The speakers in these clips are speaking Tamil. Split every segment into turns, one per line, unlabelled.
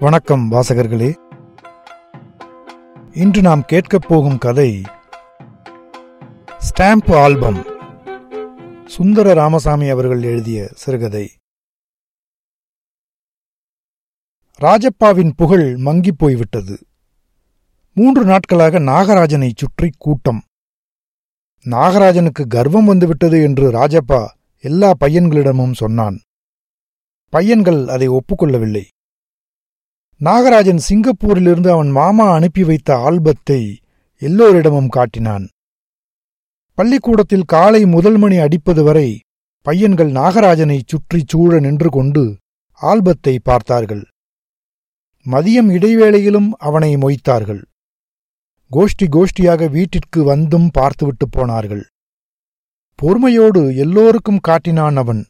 வணக்கம் வாசகர்களே. இன்று நாம் கேட்கப் போகும் கதை ஸ்டாம்ப் ஆல்பம் சுந்தர ராமசாமி அவர்கள் எழுதிய சிறுகதை. ராஜப்பாவின் புகழ் மங்கிப் போய்விட்டது. மூன்று நாட்களாக நாகராஜனை சுற்றி கூட்டம். நாகராஜனுக்கு கர்வம் வந்துவிட்டது என்று ராஜப்பா எல்லா பையன்களிடமும் சொன்னான். பையன்கள் அதை ஒப்புக்கொள்ளவில்லை. நாகராஜன் சிங்கப்பூரிலிருந்து அவன் மாமா அனுப்பி வைத்த ஆல்பத்தை எல்லோரிடமும் காட்டினான். பள்ளிக்கூடத்தில் காலை முதல் மணி அடிப்பது வரை பையன்கள் நாகராஜனை சுற்றிச் சூழ நின்று கொண்டு ஆல்பத்தை பார்த்தார்கள். மதியம் இடைவேளையிலும் அவனை மொய்த்தார்கள். கோஷ்டி கோஷ்டியாக வீட்டிற்கு வந்தும் பார்த்துவிட்டு போனார்கள். பொறுமையோடு எல்லோருக்கும் காட்டினான் அவன்.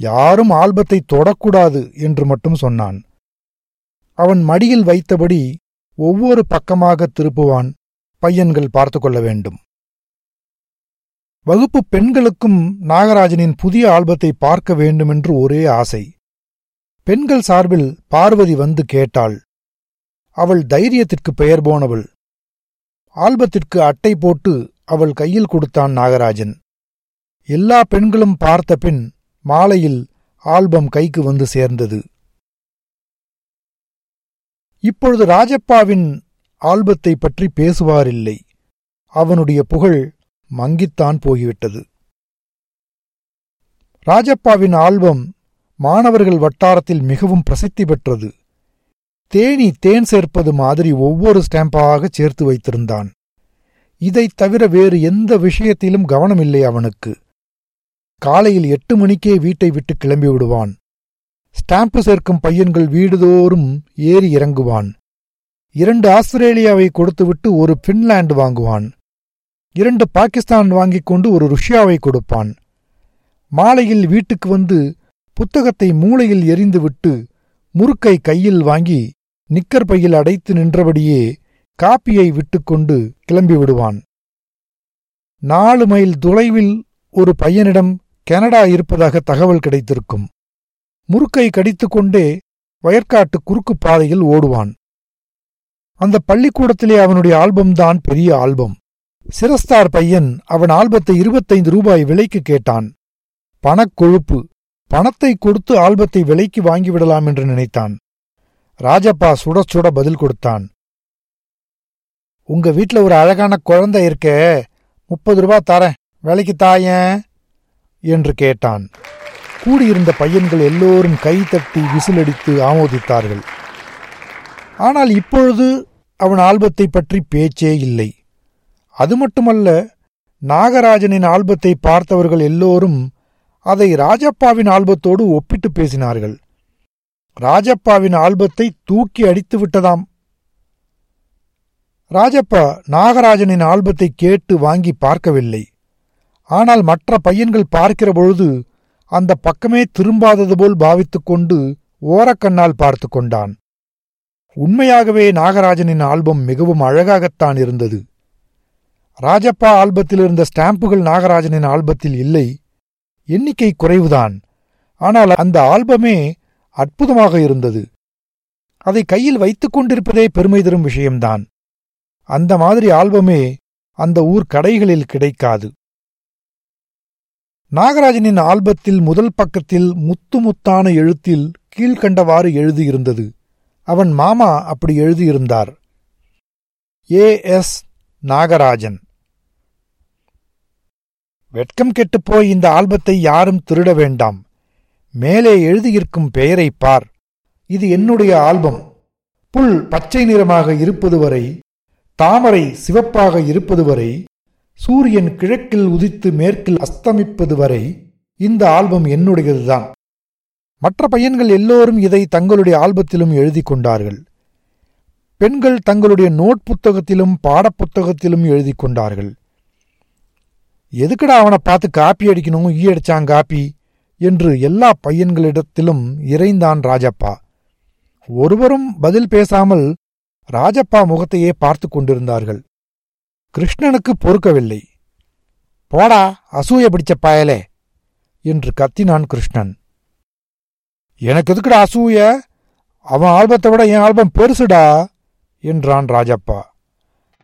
யாரும் ஆல்பத்தை தொடக்கூடாது என்று மட்டும் சொன்னான். அவன் மடியில் வைத்தபடி ஒவ்வொரு பக்கமாக திருப்புவான். பையன்கள் பார்த்து கொள்ள வேண்டும். வகுப்பு பெண்களுக்கும் நாகராஜனின் புதிய ஆல்பத்தை பார்க்க வேண்டுமென்று ஒரே ஆசை. பெண்கள் சார்பில் பார்வதி வந்து கேட்டாள். அவள் தைரியத்திற்கு பெயர் போனவள். ஆல்பத்திற்கு அட்டை போட்டு அவள் கையில் கொடுத்தான் நாகராஜன். எல்லா பெண்களும் பார்த்த பின் மாலையில் ஆல்பம் கைக்கு வந்து சேர்ந்தது. இப்பொழுது ராஜப்பாவின் ஆல்பத்தை பற்றி பேசுவாரில்லை. அவனுடைய புகழ் மங்கித்தான் போய்விட்டது ராஜப்பாவின் ஆல்பம் மாணவர்கள் வட்டாரத்தில் மிகவும் பிரசித்தி பெற்றது. தேனி தேன் சேர்ப்பது மாதிரி ஒவ்வொரு ஸ்டாம்பாக சேர்த்து வைத்திருந்தான். இதைத் தவிர வேறு எந்த விஷயத்திலும் கவனமில்லை அவனுக்கு. காலையில் எட்டு மணிக்கே வீட்டை விட்டு கிளம்பி விடுவான் ஸ்டாம்பு சேர்க்கும் பையன்கள் வீடுதோறும் ஏறி இறங்குவான். இரண்டு ஆஸ்திரேலியாவை கொடுத்துவிட்டு ஒரு பின்லாந்து வாங்குவான். இரண்டு பாகிஸ்தான் வாங்கிக் கொண்டு ஒரு ருஷ்யாவை கொடுப்பான். மாலையில் வீட்டுக்கு வந்து புத்தகத்தை மூளையில் எரிந்துவிட்டு முறுக்கை கையில் வாங்கி நிக்கர் பையில் அடைத்து நின்றபடியே காப்பியை விட்டுக்கொண்டு கிளம்பி விடுவான். நாலு மைல் தொலைவில் ஒரு பையனிடம் கனடா இருப்பதாக தகவல் கிடைத்திருக்கும். முறுக்கை கடித்துக்கொண்டே வயற்காட்டு குறுக்கு பாதையில் ஓடுவான். அந்த பள்ளிக்கூடத்திலே அவனுடைய ஆல்பம்தான் பெரிய ஆல்பம். சிரஸ்தார் பையன் அவன் ஆல்பத்தை இருபத்தைந்து ரூபாய் விலைக்கு கேட்டான். பணக்கொழுப்பு பணத்தை கொடுத்து ஆல்பத்தை விலைக்கு வாங்கிவிடலாம் என்று நினைத்தான். ராஜப்பா சுட சுட பதில் கொடுத்தான். உங்க வீட்ல ஒரு அழகான குழந்தை இருக்கே. முப்பது ரூபா தரேன். விலைக்கு தாயேன்? என்று கேட்டான். கூடியிருந்த பையன்கள் எல்லோரும் கைதட்டி விசிலடித்து ஆமோதித்தார்கள். ஆனால் இப்பொழுது அவன் ஆல்பத்தை பற்றி பேச்சே இல்லை. அது மட்டுமல்ல நாகராஜனின் ஆல்பத்தை பார்த்தவர்கள் எல்லோரும் அதை ராஜப்பாவின் ஆல்பத்தோடு ஒப்பிட்டு பேசினார்கள். ராஜப்பாவின் ஆல்பத்தை தூக்கி அடித்து விட்டதாம். ராஜப்பா நாகராஜனின் ஆல்பத்தை கேட்டு வாங்கி பார்க்கவில்லை. ஆனால் மற்ற பையன்கள் பார்க்கிற பொழுது அந்த பக்கமே திரும்பாதது போல் பாவித்துக்கொண்டு ஓரக்கண்ணால் பார்த்து கொண்டான். உண்மையாகவே நாகராஜனின் ஆல்பம் மிகவும் அழகாகத்தான் இருந்தது. ராஜப்பா ஆல்பத்தில் இருந்த ஸ்டாம்புகள் நாகராஜனின் ஆல்பத்தில் இல்லை. எண்ணிக்கை குறைவுதான். ஆனால் அந்த ஆல்பமே அற்புதமாக இருந்தது. அதை கையில் வைத்துக் கொண்டிருப்பதே பெருமை தரும் விஷயம்தான். அந்த மாதிரி ஆல்பமே அந்த ஊர் கடைகளில் கிடைக்காது. நாகராஜனின் ஆல்பத்தில் முதல் பக்கத்தில் முத்து முத்தான எழுத்தில் கீழ்கண்டவாறு எழுதியிருந்தது. அவன் மாமா அப்படி எழுதியிருந்தார். A S Nagarajan. வெட்கம் கெட்டுப்போய் இந்த ஆல்பத்தை யாரும் திருட வேண்டாம். மேலே எழுதியிருக்கும் பெயரை பார். இது என்னுடைய ஆல்பம். புல் பச்சை நிறமாக இருப்பது வரை தாமரை சிவப்பாக இருப்பது வரை சூரியன் கிழக்கில் உதித்து மேற்கில் அஸ்தமிப்பது வரை இந்த ஆல்பம் என்னுடையதுதான். மற்ற பையன்கள் எல்லோரும் இதை தங்களுடைய ஆல்பத்திலும் எழுதி கொண்டார்கள். பெண்கள் தங்களுடைய நோட் புத்தகத்திலும் பாடப்புத்தகத்திலும் எழுதி கொண்டார்கள். எதுக்குடா அவனை பார்த்து காப்பி அடிக்கணும் ஈ அடிச்சான் காப்பி? என்று எல்லா பையன்களிடத்திலும் இறைந்தான் ராஜப்பா. ஒருவரும் பதில் பேசாமல் ராஜப்பா முகத்தையே பார்த்து கொண்டிருந்தார்கள். கிருஷ்ணனுக்கு பொறுக்கவில்லை. போடா அசூய பிடிச்ச பயலே என்று கத்தினான் கிருஷ்ணன். எனக்கு எதுக்குடா அசூய? அவன் ஆல்பத்தை விட என் ஆல்பம் பெருசுடா என்றான் ராஜப்பா.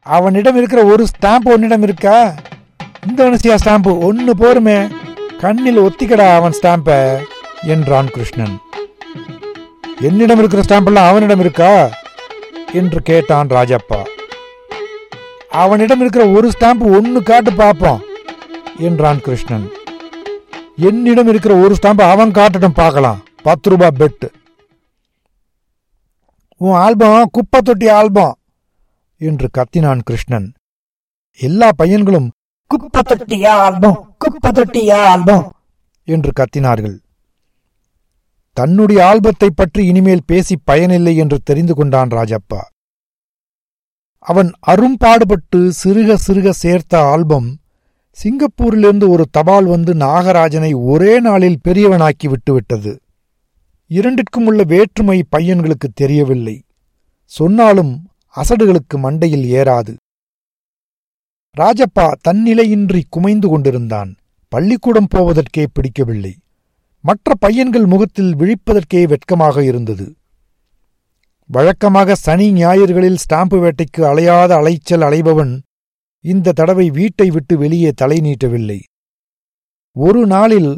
அவனிடம் இருக்கிற ஒரு ஸ்டாம்ப் உன்னிடம் இருக்கா? Indonesia stamp? ஒன்னு போருமே. கண்ணில் ஒத்திக்கடா அவன் ஸ்டாம்ப என்றான் கிருஷ்ணன். என்னிடம் இருக்கிற ஸ்டாம்பெல்லாம் அவனிடம் இருக்கா? என்று கேட்டான் ராஜப்பா. அவனிடம் இருக்கிற ஒரு ஸ்டாம்ப் ஒன்னு காட்டு பார்ப்போம் என்றான் கிருஷ்ணன். என்னிடம் இருக்கிற ஒரு ஸ்டாம்ப் அவன் காட்டட்டும் பார்க்கலாம். பத்து ரூபாய் பெட்டு உன் ஆல்பம் குப்பை தொட்டி ஆல்பம் என்று கத்தினான் கிருஷ்ணன். எல்லா பையன்களும்
குப்பை தொட்டியா ஆல்பம் குப்பை தொட்டியா ஆல்பம்
என்று கத்தினார்கள். தன்னுடைய ஆல்பத்தை பற்றி இனிமேல் பேசி பயனில்லை என்று தெரிந்து கொண்டான் ராஜப்பா. அவன் அரும்பாடுபட்டு சிறுக சிறுக சேர்த்த ஆல்பம் சிங்கப்பூரிலிருந்து ஒரு தபால் வந்து நாகராஜனை ஒரே நாளில் பெரியவனாக்கி விட்டுவிட்டது. இரண்டிற்கும் உள்ள வேற்றுமை பையன்களுக்கு தெரியவில்லை. சொன்னாலும் அசடுகளுக்கு மண்டையில் ஏறாது. ராஜப்பா தன்னிலையின்றி குமைந்து கொண்டிருந்தான். பள்ளிக்கூடம் போவதற்கே பிடிக்கவில்லை. மற்ற பையன்கள் முகத்தில் விழிப்பதற்கே வெட்கமாக இருந்தது. வழக்கமாக சனி ஞாயிறுகளில் ஸ்டாம்பு வேட்டைக்கு அலையாத அலைச்சல் அலைபவன் இந்த தடவை வீட்டை விட்டு வெளியே தலை நீட்டவில்லை. ஒரு நாளில்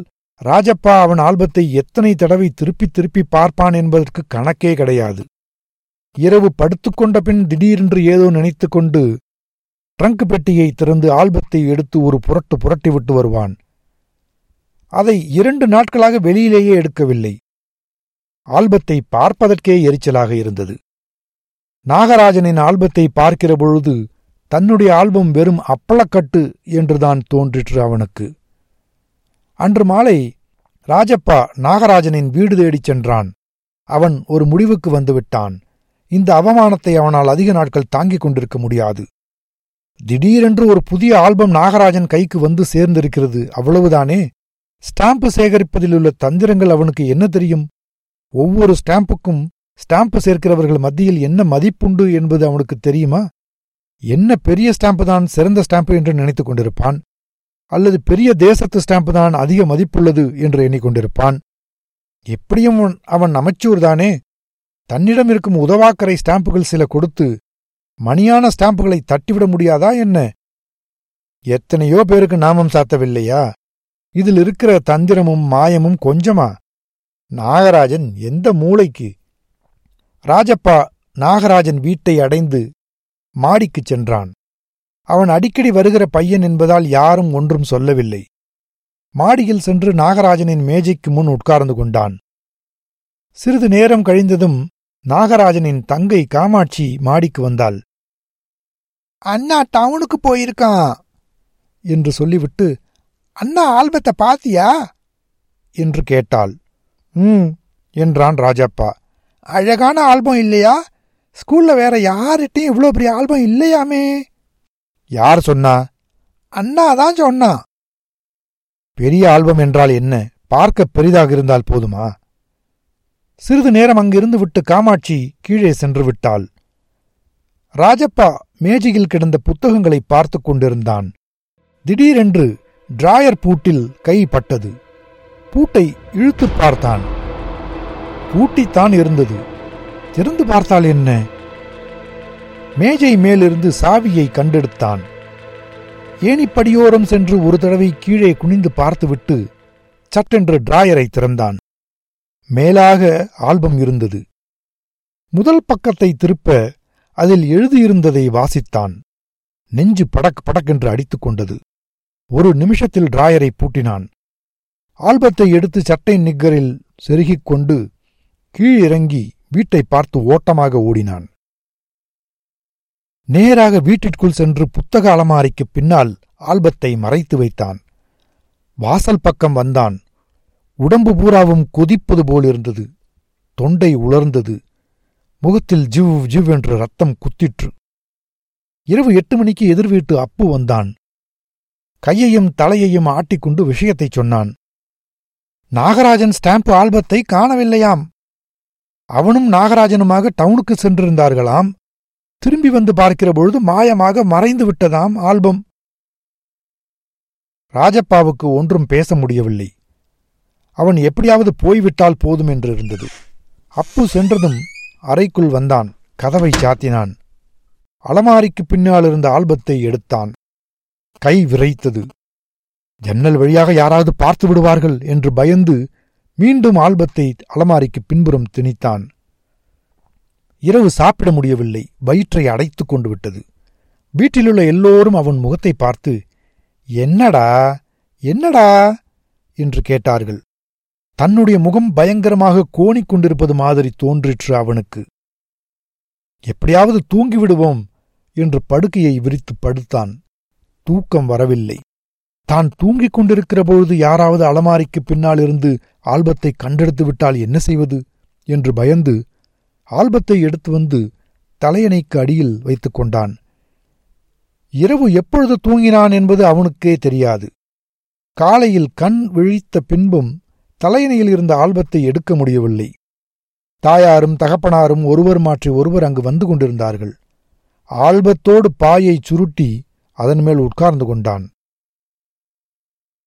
ராஜப்பா அவன் ஆல்பத்தை எத்தனை தடவை திருப்பி திருப்பி பார்ப்பான் என்பதற்கு கணக்கே கிடையாது. இரவு படுத்துக்கொண்ட பின் திடீரென்று ஏதோ நினைத்துக்கொண்டு ட்ரங்க் பெட்டியை திறந்து ஆல்பத்தை எடுத்து ஒரு புரட்டு புரட்டி விட்டு வருவான். அதை இரண்டு நாட்களாக வெளியிலேயே எடுக்கவில்லை. ஆல்பத்தை பார்ப்பதற்கே எரிச்சலாக இருந்தது. நாகராஜனின் ஆல்பத்தை பார்க்கிற பொழுது தன்னுடைய ஆல்பம் வெறும் அப்பளக்கட்டு என்றுதான் தோன்றிற்று அவனுக்கு. அன்று மாலை ராஜப்பா நாகராஜனின் வீடு தேடிச் சென்றான். அவன் ஒரு முடிவுக்கு வந்துவிட்டான். இந்த அவமானத்தை அவனால் அதிக நாட்கள் தாங்கிக் கொண்டிருக்க முடியாது. திடீரென்று ஒரு புதிய ஆல்பம் நாகராஜன் கைக்கு வந்து சேர்ந்திருக்கிறது. அவ்வளவுதானே? ஸ்டாம்பு சேகரிப்பதிலுள்ள தந்திரங்கள் அவனுக்கு என்ன தெரியும்? ஒவ்வொரு ஸ்டாம்புக்கும் ஸ்டாம்பு சேர்க்கிறவர்கள் மத்தியில் என்ன மதிப்புண்டு என்பது அவனுக்கு தெரியுமா? என்ன பெரிய ஸ்டாம்பு தான் சிறந்த ஸ்டாம்பு என்று நினைத்துக் கொண்டிருப்பான்? அல்லது பெரிய தேசத்து ஸ்டாம்பு தான் அதிக மதிப்புள்ளது என்று எண்ணிக்கொண்டிருப்பான்? எப்படியும் அவன்- அமைச்சூர் அமைச்சூர்தானே தன்னிடம் இருக்கும் உதவாக்கரை ஸ்டாம்புகள் சில கொடுத்து மணியான ஸ்டாம்புகளை தட்டிவிட முடியாதா என்ன? எத்தனையோ பேருக்கு நாமம் சாத்தவில்லையா? இதில் இருக்கிற தந்திரமும் மாயமும் கொஞ்சமா? நாகராஜன் எந்த மூளைக்கு? ராஜப்பா நாகராஜன் வீட்டை அடைந்து மாடிக்குச் சென்றான். அவன் அடிக்கடி வருகிற பையன் என்பதால் யாரும் ஒன்றும் சொல்லவில்லை. மாடியில் சென்று நாகராஜனின் மேஜைக்கு முன் உட்கார்ந்து கொண்டான். சிறிது நேரம் கழிந்ததும் நாகராஜனின் தங்கை காமாட்சி மாடிக்கு வந்தாள். அண்ணா டவுனுக்கு போயிருக்கான். என்று சொல்லிவிட்டு அண்ணா ஆல்பத்தை பாத்தியா? என்று கேட்டாள். ம் என்றான் ராஜப்பா. அழகான ஆல்பம் இல்லையா? ஸ்கூல்ல வேற யார்கிட்டையும் இவ்வளோ பெரிய ஆல்பம் இல்லையாமே? யார் சொன்னா? அண்ணா தான் சொன்னா. பெரிய ஆல்பம் என்றால் என்ன? பார்க்க பெரிதாக இருந்தால் போதுமா? சிறிது நேரம் அங்கிருந்து விட்டு காமாட்சி கீழே சென்று விட்டாள். ராஜப்பா மேஜையில் கிடந்த புத்தகங்களை பார்த்து கொண்டிருந்தான். திடீரென்று டிராயர் பூட்டில் கை பட்டது. பூட்டை இழுத்துப் பார்த்தான். பூட்டித்தான் இருந்தது. திறந்து பார்த்தால் என்ன? மேஜை மேலிருந்து சாவியை கண்டெடுத்தான். ஏணிப்படியோரம் சென்று ஒரு தடவை கீழே குனிந்து பார்த்துவிட்டு சட்டென்று டிராயரை திறந்தான். மேலாக ஆல்பம் இருந்தது. முதல் பக்கத்தை திருப்ப அதில் எழுதியிருந்ததை வாசித்தான். நெஞ்சு படக் படக்கென்று அடித்துக் கொண்டது. ஒரு நிமிஷத்தில் டிராயரை பூட்டினான். ஆல்பத்தை எடுத்து சட்டை நிக்கரில் செருகிக் கொண்டு கீழிறங்கி வீட்டை பார்த்து ஓட்டமாக ஓடினான். நேராக வீட்டிற்குள் சென்று புத்தக அலமாரிக்கு பின்னால் ஆல்பத்தை மறைத்து வைத்தான். வாசல் பக்கம் வந்தான். உடம்பு பூராவும் கொதிப்பது போலிருந்தது. தொண்டை உலர்ந்தது. முகத்தில் ஜிவ் ஜிவ் என்று ரத்தம் குத்திற்று. இரவு எட்டு மணிக்கு எதிர் வீட்டு அப்பு வந்தான். கையையும் தலையையும் ஆட்டிக்கொண்டு விஷயத்தைச் சொன்னான். நாகராஜன் ஸ்டாம்ப் ஆல்பத்தை காணவில்லையாம். அவனும் நாகராஜனுமாக டவுனுக்கு சென்றிருந்தார்களாம். திரும்பி வந்து பார்க்கிற பொழுது மாயமாக மறைந்து விட்டதாம் ஆல்பம். ராஜப்பாவுக்கு ஒன்றும் பேச முடியவில்லை. அவன் எப்படியாவது போய்விட்டால் போதும் என்று இருந்தது. அப்பு சென்றதும் அறைக்குள் வந்தான் கதவை சாத்தினான். அலமாரிக்கு பின்னால் இருந்த ஆல்பத்தை எடுத்தான். கை விரைத்தது. ஜன்னல் வழியாக யாராவது பார்த்து விடுவார்கள் என்று பயந்து மீண்டும் ஆல்பத்தை அலமாரிக்கு பின்புறம் திணித்தான். இரவு சாப்பிட முடியவில்லை வயிற்றை அடைத்துக் கொண்டு விட்டது. வீட்டிலுள்ள எல்லோரும் அவன் முகத்தை பார்த்து என்னடா என்னடா? என்று கேட்டார்கள். தன்னுடைய முகம் பயங்கரமாக கோணிக் கொண்டிருப்பது மாதிரி தோன்றிற்று அவனுக்கு. எப்படியாவது தூங்கிவிடுவோம் என்று படுக்கையை விரித்து படுத்தான். தூக்கம் வரவில்லை. தான் தூங்கிக் கொண்டிருக்கிற பொழுது யாராவது அலமாரிக்கு பின்னால் இருந்து ஆல்பத்தை கண்டெடுத்து விட்டால் என்ன செய்வது? என்று பயந்து ஆல்பத்தை எடுத்து வந்து தலையணைக்கு அடியில் வைத்துக் கொண்டான். இரவு எப்பொழுது தூங்கினான் என்பது அவனுக்கே தெரியாது. காலையில் கண் விழித்த பின்பும் தலையணையில் இருந்த ஆல்பத்தை எடுக்க முடியவில்லை. தாயாரும் தகப்பனாரும் ஒருவர் மாற்றி ஒருவர் அங்கு வந்து கொண்டிருந்தார்கள். ஆல்பத்தோடு பாயை சுருட்டி அதன் மேல் உட்கார்ந்து கொண்டான்.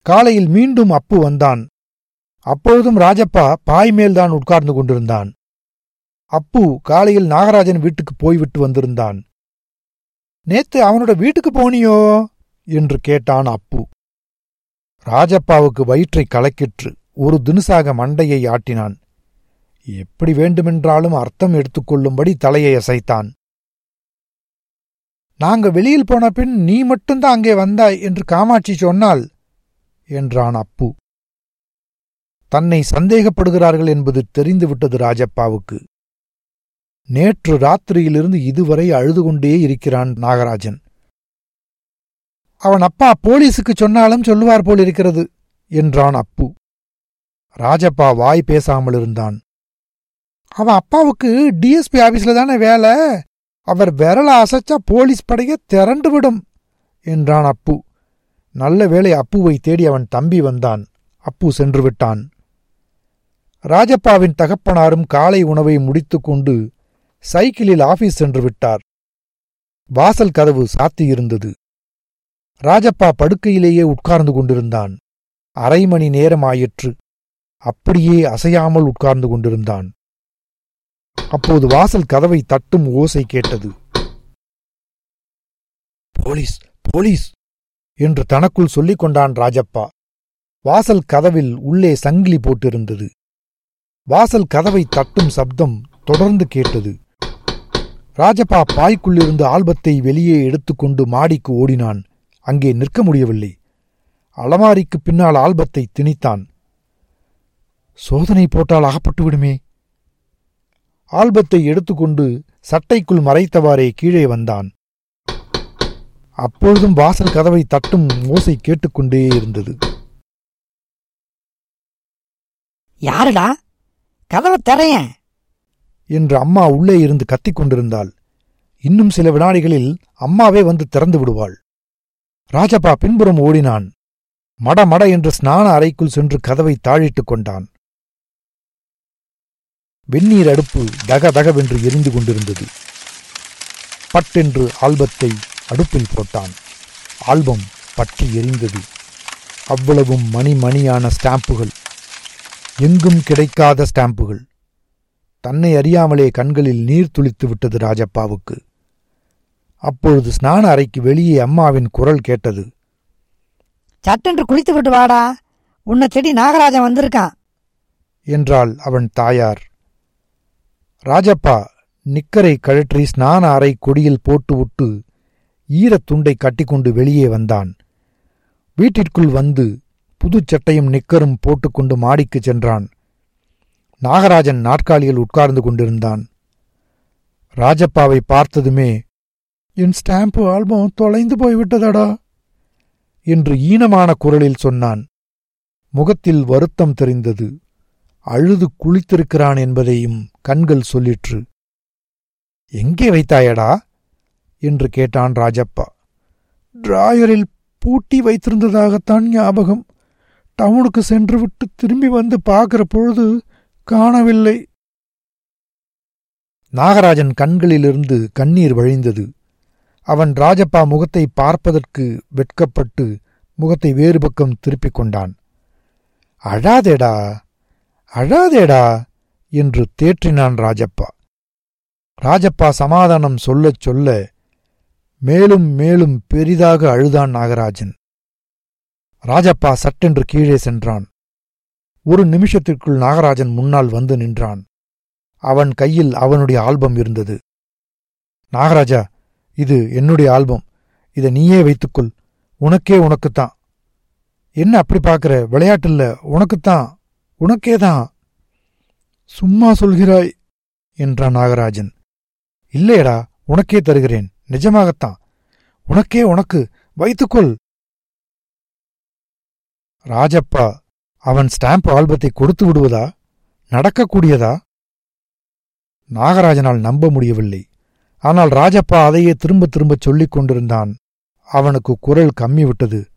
காலையில் மீண்டும் அப்பு வந்தான். அப்பொழுதும் ராஜப்பா பாய் மேல்தான் உட்கார்ந்து கொண்டிருந்தான். அப்பு காலையில் நாகராஜன் வீட்டுக்கு போய்விட்டு வந்திருந்தான். நேத்து அவனோட வீட்டுக்கு போனியோ? என்று கேட்டான் அப்பு. ராஜப்பாவுக்கு வயிற்றை கலக்கிற்று ஒரு தினுசாக மண்டையை ஆட்டினான். எப்படி வேண்டுமென்றாலும் அர்த்தம் எடுத்துக்கொள்ளும்படி தலையை அசைத்தான். நாங்க வெளியில் போன பின் நீ மட்டும்தான் அங்கே வந்தாய் என்று காமாட்சி சொன்னால் என்றான் அப்பு. தன்னை சந்தேகப்படுகிறார்கள் என்பது தெரிந்துவிட்டது ராஜப்பாவுக்கு. நேற்று ராத்திரியிலிருந்து இதுவரை அழுது கொண்டே இருக்கிறான் நாகராஜன். அவன் அப்பா போலீஸுக்கு சொன்னாலும் சொல்லுவார் போல் இருக்கிறது என்றான் அப்பு. ராஜப்பா வாய் பேசாமல் இருந்தான். அவன் அப்பாவுக்கு டிஎஸ்பி ஆபீஸ்ல தானே வேலை? அவர் விரல அசைச்சா போலீஸ் படைய திரண்டு விடும் என்றான் அப்பு. நல்ல வேளை அப்புவை தேடி அவன் தம்பி வந்தான். அப்பு சென்று விட்டான் ராஜப்பாவின் தகப்பனாரும் காலை உணவை முடித்துக்கொண்டு சைக்கிளில் ஆபீஸ் சென்று விட்டார். வாசல் கதவு சாத்தியிருந்தது. ராஜப்பா படுக்கையிலேயே உட்கார்ந்து கொண்டிருந்தான். அரை மணி நேரம் ஆயிற்று அப்படியே அசையாமல் உட்கார்ந்து கொண்டிருந்தான். அப்போது வாசல் கதவை தட்டும் ஓசை கேட்டது. Police police! என்று தனக்குள் சொல்லிக் கொண்டான் ராஜப்பா. வாசல் கதவில் உள்ளே சங்கிலி போட்டிருந்தது. வாசல் கதவை தட்டும் சப்தம் தொடர்ந்து கேட்டது. ராஜப்பா பாய்க்குள்ளிருந்து ஆல்பத்தை வெளியே எடுத்துக்கொண்டு மாடிக்கு ஓடினான். அங்கே நிற்க முடியவில்லை. அலமாரிக்கு பின்னால் ஆல்பத்தை திணித்தான். சோதனை போட்டால் அகப்பட்டு விடுமே. ஆல்பத்தை எடுத்துக்கொண்டு சட்டைக்குள் மறைத்தவாறே கீழே வந்தான். அப்பொழுதும் வாசல் கதவை தட்டும் ஓசை கேட்டுக்கொண்டே இருந்தது.
யாருடா? கதவை திறையன்.
என்று அம்மா உள்ளே இருந்து கத்திக் கொண்டிருந்தாள். இன்னும் சில வினாடிகளில் அம்மாவே வந்து திறந்து விடுவாள். ராஜப்பா பின்புறம் ஓடினான். மட மட என்று ஸ்நான அறைக்குள் சென்று கதவை தாழிட்டுக் கொண்டான். வெந்நீர் அடுப்பு தக தகவென்று எரிந்து கொண்டிருந்தது. பட்டென்று ஆல்பத்தை அடுப்பில் போட்டான். ஆல்பம் பற்றி எரிந்தது. அவ்வளவும் மணி மணியான ஸ்டாம்புகள். எங்கும் கிடைக்காத ஸ்டாம்புகள். தன்னை அறியாமலே கண்களில் நீர் துளித்து விட்டது ராஜப்பாவுக்கு. அப்பொழுது ஸ்நான அறைக்கு வெளியே அம்மாவின் குரல் கேட்டது.
சட்டென்று குளித்து விட்டு வாடா. உன்னை தேடி நாகராஜன் வந்திருக்கான்.
என்றாள் அவன் தாயார். ராஜப்பா நிக்கரை கழற்றி ஸ்நான அறை கொடியில் போட்டுவிட்டு ஈரத் துண்டை கட்டிக்கொண்டு வெளியே வந்தான். வீட்டிற்குள் வந்து புதுச் சட்டையும் நிக்கரும் போட்டுக்கொண்டு மாடிக்குச் சென்றான். நாகராஜன் நாற்காலியில் உட்கார்ந்து கொண்டிருந்தான். ராஜப்பாவை பார்த்ததுமே என் ஸ்டாம்பு ஆல்பம் தொலைந்து போய்விட்டதடா? என்று ஈனமான குரலில் சொன்னான். முகத்தில் வருத்தம் தெரிந்தது. அழுது குளித்திருக்கிறான் என்பதையும் கண்கள் சொல்லிற்று. எங்கே வைத்தாயடா? என்று கேட்டான் ராஜப்பா. டிராயரில் பூட்டி வைத்திருந்ததாகத்தான் ஞாபகம். டவுனுக்கு சென்றுவிட்டு திரும்பி வந்து பார்க்கிற பொழுது காணவில்லை. நாகராஜன் கண்களிலிருந்து கண்ணீர் வழிந்தது. அவன் ராஜப்பா முகத்தை பார்ப்பதற்கு வெட்கப்பட்டு முகத்தை வேறு பக்கம் திருப்பிக் கொண்டான். அழாதேடா அழாதேடா என்று தேற்றினான் ராஜப்பா. ராஜப்பா சமாதானம் சொல்லச் சொல்ல மேலும் மேலும் பெரிதாக அழுதான் நாகராஜன். ராஜப்பா சட்டென்று கீழே சென்றான். ஒரு நிமிஷத்திற்குள் நாகராஜன் முன்னால் வந்து நின்றான். அவன் கையில் அவனுடைய ஆல்பம் இருந்தது. நாகராஜா இது என்னுடைய ஆல்பம். இதை நீயே வைத்துக்கொள். உனக்கே உனக்குத்தான். என்ன அப்படி பார்க்கற? விளையாட்டில்ல. உனக்குத்தான். உனக்கேதான். சும்மா சொல்கிறாய் என்றான் நாகராஜன். இல்லையடா உனக்கே தருகிறேன். நிஜமாகத்தான். உனக்கே உனக்கு வைத்துக்கொள். ராஜப்பா அவன் ஸ்டாம்ப் ஆல்பத்தை கொடுத்து விடுவதா? நடக்கக்கூடியதா? நாகராஜனால் நம்ப முடியவில்லை. ஆனால் ராஜப்பா அதையே திரும்ப திரும்ப சொல்லிக் கொண்டிருந்தான். அவனுக்கு குரல் கம்மி விட்டது.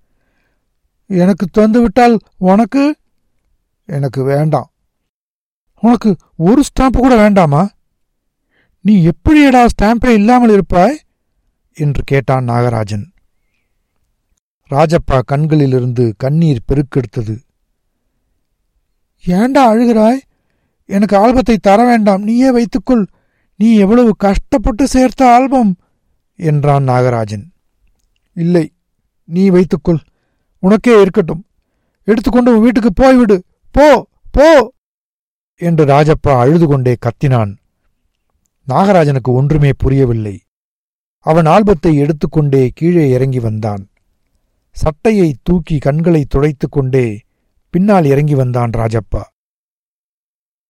எனக்கு தந்து விட்டால் உனக்கு? எனக்கு வேண்டாம். உனக்கு ஒரு ஸ்டாம்ப் கூட வேண்டாமா? நீ எப்படியடா ஸ்டாம்பே இல்லாமல் இருப்பாய்? என்று கேட்டான் நாகராஜன். ராஜப்பா கண்களிலிருந்து கண்ணீர் பெருக்கெடுத்தது. ஏண்டா அழுகிறாய்? எனக்கு ஆல்பத்தை தர வேண்டாம். நீயே வைத்துக்கொள். நீ எவ்வளவு கஷ்டப்பட்டு சேர்த்த ஆல்பம்? என்றான் நாகராஜன். இல்லை நீ வைத்துக்கொள். உனக்கே இருக்கட்டும். எடுத்துக்கொண்டு உன் வீட்டுக்கு போய்விடு. போ போ! என்று ராஜப்பா அழுது கொண்டே கத்தினான். நாகராஜனுக்கு ஒன்றுமே புரியவில்லை. அவன் ஆல்பத்தை எடுத்துக்கொண்டே கீழே இறங்கி வந்தான். சட்டையை தூக்கி கண்களை துடைத்து கொண்டே பின்னால் இறங்கி வந்தான் ராஜப்பா.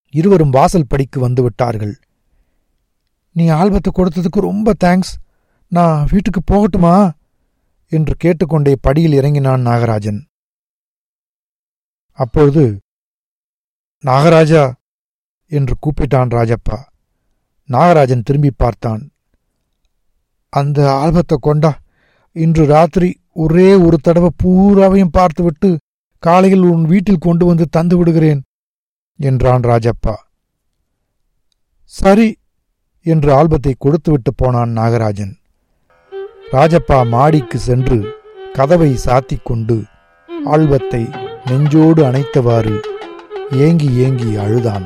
இருவரும் வாசல் படிக்கு வந்துவிட்டார்கள் நீ ஆல்பத்தை கொடுத்ததுக்கு ரொம்ப தேங்க்ஸ் நான் வீட்டுக்கு போகட்டுமா? என்று கேட்டுக்கொண்டே படியில் இறங்கினான் நாகராஜன். அப்பொழுது நாகராஜா என்று கூப்பிட்டான் ராஜப்பா. நாகராஜன் திரும்பி பார்த்தான். அந்த ஆல்பத்தை கொண்டா. இன்று ராத்திரி ஒரே ஒரு தடவை பூராவையும் பார்த்துவிட்டு காலையில் உன் வீட்டில் கொண்டு வந்து தந்து விடுகிறேன் என்றான் ராஜப்பா. சரி என்று ஆல்பத்தை கொடுத்துவிட்டு போனான் நாகராஜன். ராஜப்பா மாடிக்கு சென்று கதவை சாத்திக் கொண்டு ஆல்பத்தை நெஞ்சோடு அணைத்தவாறு ஏங்கி ஏங்கி அழுதான்.